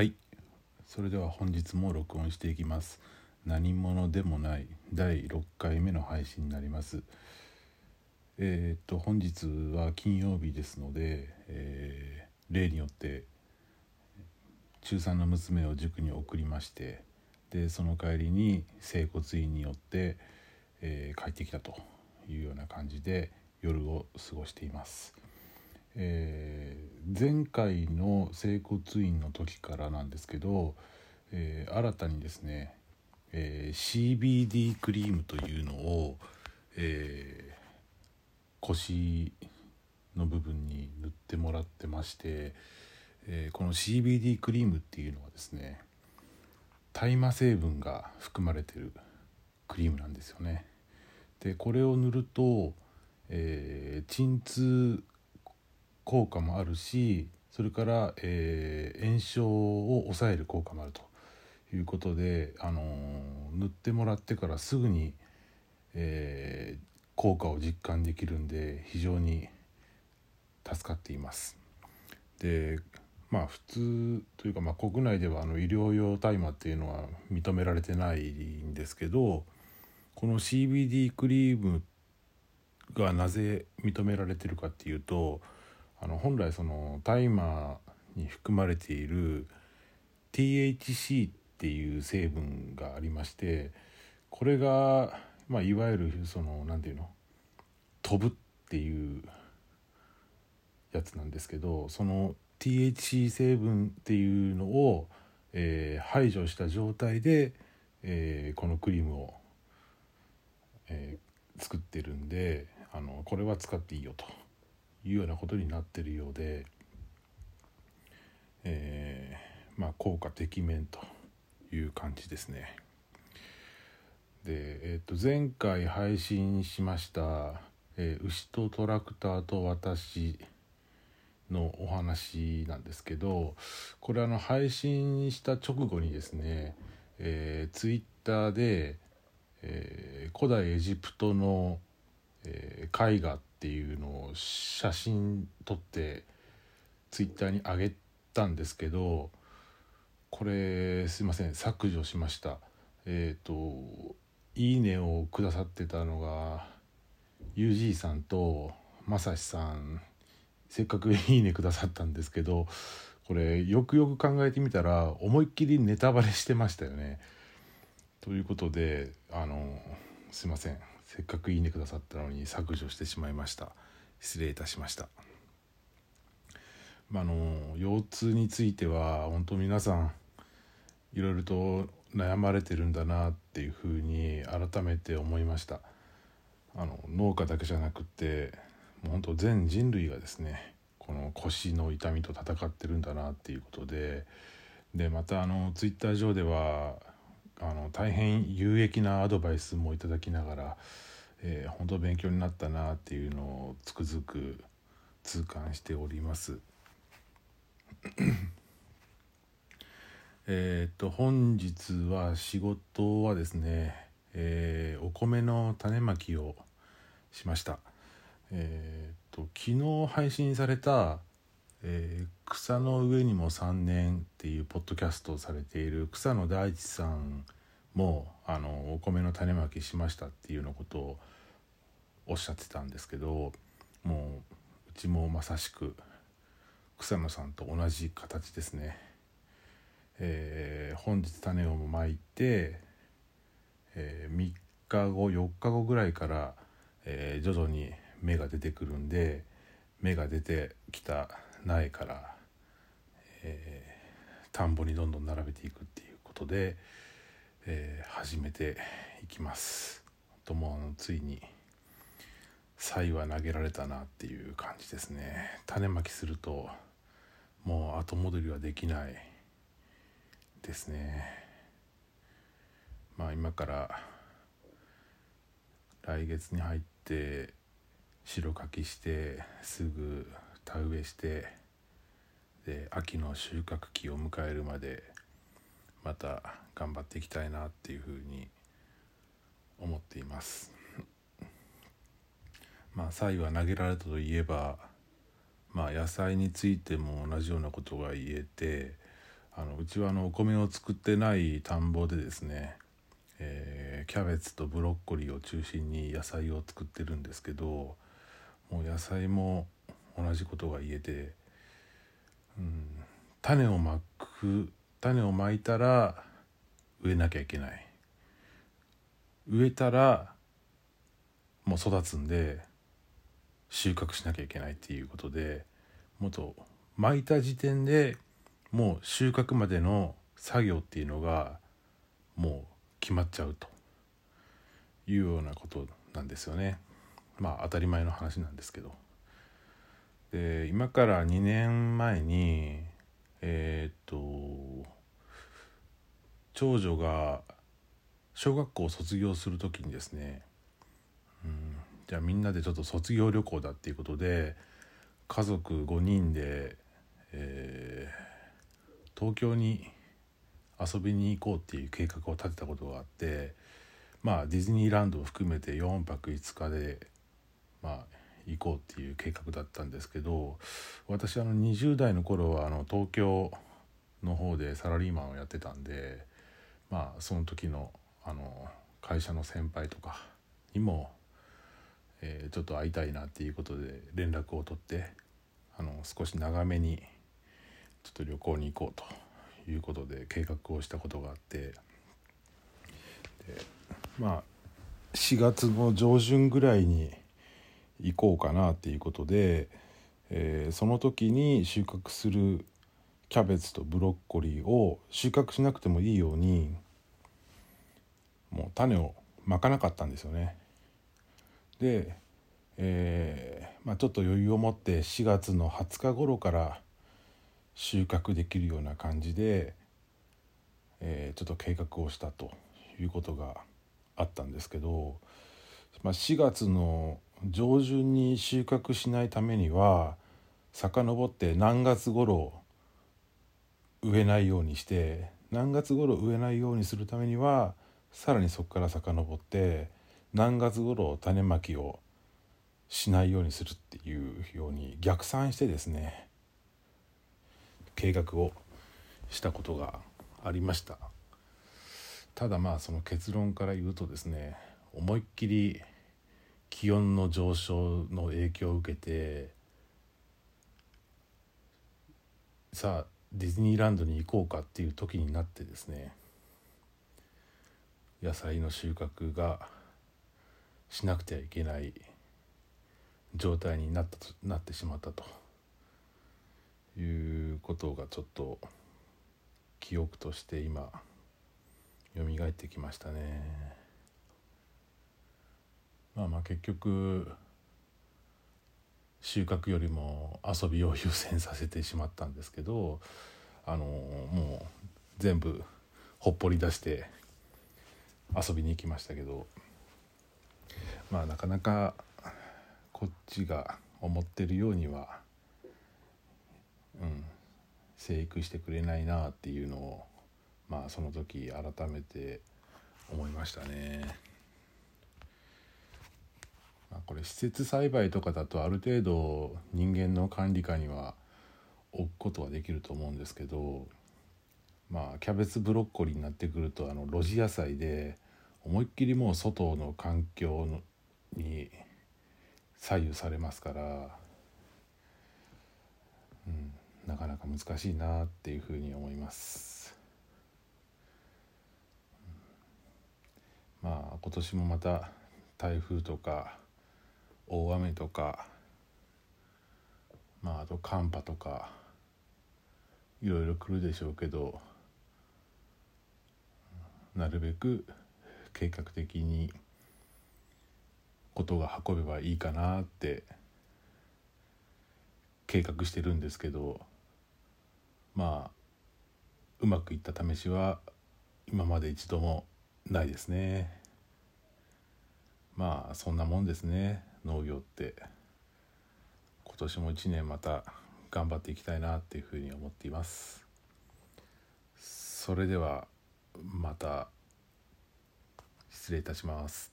はい。それでは本日も録音していきます。何者でもない。第6回目の配信になります。えー、っと本日は金曜日ですので、えー、例によって中3の娘を塾に送りましてでその帰りに整骨院によって、えー、帰ってきたというような感じで夜を過ごしています。えー、前回の整骨院の時からなんですけど、えー、新たにですね、えー、CBD クリームというのを、え腰の部分に塗ってもらってまして、えこの CBD クリームっていうのはですね大麻成分が含まれてるクリームなんですよね。でこれを塗ると、え鎮痛効果もあるしそれから、えー、炎症を抑える効果もあるということで、あの、塗ってもらってからすぐに、えー、効果を実感できるんで非常に助かっています。でまあ普通というか、まあ、国内ではあの医療用大麻っていうのは認められてないんですけどこの CBD クリームがなぜ認められてるかっていうとあの本来その大麻に含まれている THC っていう成分がありましてこれが、まあ、いわゆるその何て言うの？飛ぶっていうやつなんですけどその THC 成分っていうのを、えー、排除した状態で、えー、このクリームを、えー、作ってるんであのこれは使っていいよと。いうようなことになってるようで、えー、まあ効果てきめんという感じですね。で、えー、と前回配信しました「えー、牛とトラクターと私」のお話なんですけどこれあの配信した直後にですね、えー、ツイッターで、えー、古代エジプトの、えー、絵画っていうのを写真撮ってツイッターに上げたんですけどこれすいません削除しました。えっ、ー、と「いいね」をくださってたのが UG さんとまさしさん。せっかく 「いいね」くださったんですけどこれよくよく考えてみたら思いっきりネタバレしてましたよね。ということであのすいません。せっかくいいねくださったのに削除してしまいました。失礼いたしました。まあ、の腰痛については本当皆さんいろいろと悩まれてるんだなっていうふうに改めて思いました。あの農家だけじゃなくってもう本当全人類がですねこの腰の痛みと戦ってるんだなっていうことででまたあのツイッター上ではあの大変有益なアドバイスもいただきながら、えー、本当勉強になったなっていうのをつくづく痛感しております。えっと本日は仕事はですね、えー、お米の種まきをしました。えー、っと昨日配信されたえー、草の上にも3年っていうポッドキャストをされている草野大地さんもあのお米の種まきしましたっていうようなことをおっしゃってたんですけどもううちもまさしく草野さんと同じ形ですね。えー、本日種をまいて、えー、3日後4日後ぐらいから、えー、徐々に芽が出てくるんで芽が出てきた苗から、えー、田んぼにどんどん並べていくっていうことで、えー、始めていきます。ともあのついに才は投げられたなっていう感じですね。種まきするともう後戻りはできないですね。まあ今から来月に入って白かきしてすぐ田植えしてで秋の収穫期を迎えるまでまた頑張っていきたいなっていうふうに思っています。まあ才は投げられたといえばまあ野菜についても同じようなことが言えてあのうちはあのお米を作ってない田んぼでですね、えー、キャベツとブロッコリーを中心に野菜を作ってるんですけどもう野菜も同じことが言えて、種をまく種をまいたら植えなきゃいけない植えたらもう育つんで収穫しなきゃいけないっていうことでもっと巻いた時点でもう収穫までの作業っていうのがもう決まっちゃうというようなことなんですよね。まあ当たり前の話なんですけど。で今から2年前にえー、っと長女が小学校を卒業する時にですね、うん、じゃあみんなでちょっと卒業旅行だっていうことで家族5人で、えー、東京に遊びに行こうっていう計画を立てたことがあってまあディズニーランドを含めて4泊5日でまあ行こうっていう計画だったんですけど私あの20代の頃はあの東京の方でサラリーマンをやってたんでまあその時のあの会社の先輩とかにもえー、ちょっと会いたいなっていうことで連絡を取ってあの少し長めにちょっと旅行に行こうということで計画をしたことがあってでまあ4月の上旬ぐらいに行こうかなっていうことで、えー、その時に収穫するキャベツとブロッコリーを収穫しなくてもいいようにもう種をまかなかったんですよね。で、えー、まあ、ちょっと余裕を持って4月の20日頃から収穫できるような感じで、えー、ちょっと計画をしたということがあったんですけど、まあ、4月の上旬に収穫しないためには遡って何月頃植えないようにして何月頃植えないようにするためにはさらにそこから遡って何月頃種まきをしないようにするっていうように逆算してですね計画をしたことがありました。ただまあその結論から言うとですね思いっきり気温の上昇の影響を受けてさあディズニーランドに行こうかっていう時になってですね野菜の収穫がしなくてはいけない状態になったとなってしまったということがちょっと記憶として今蘇ってきましたね。まあまあ結局収穫よりも遊びを優先させてしまったんですけどあのもう全部ほっぽり出して遊びに行きましたけどまあなかなかこっちが思ってるようにはうん生育してくれないなっていうのをまあその時改めて思いましたね。まあ、これ施設栽培とかだとある程度人間の管理下には置くことはできると思うんですけどまあキャベツブロッコリーになってくるとあの露地野菜で思いっきりもう外の環境に左右されますから、うん、なかなか難しいなっていうふうに思います。まあ今年もまた台風とか大雨とかまああと寒波とかいろいろ来るでしょうけどなるべく計画的にことが運べばいいかなって計画してるんですけどまあうまくいった試しは今まで一度もないですね。まあそんなもんですね。農業って今年も一年また頑張っていきたいなっていうふうに思っています。それではまた失礼いたします。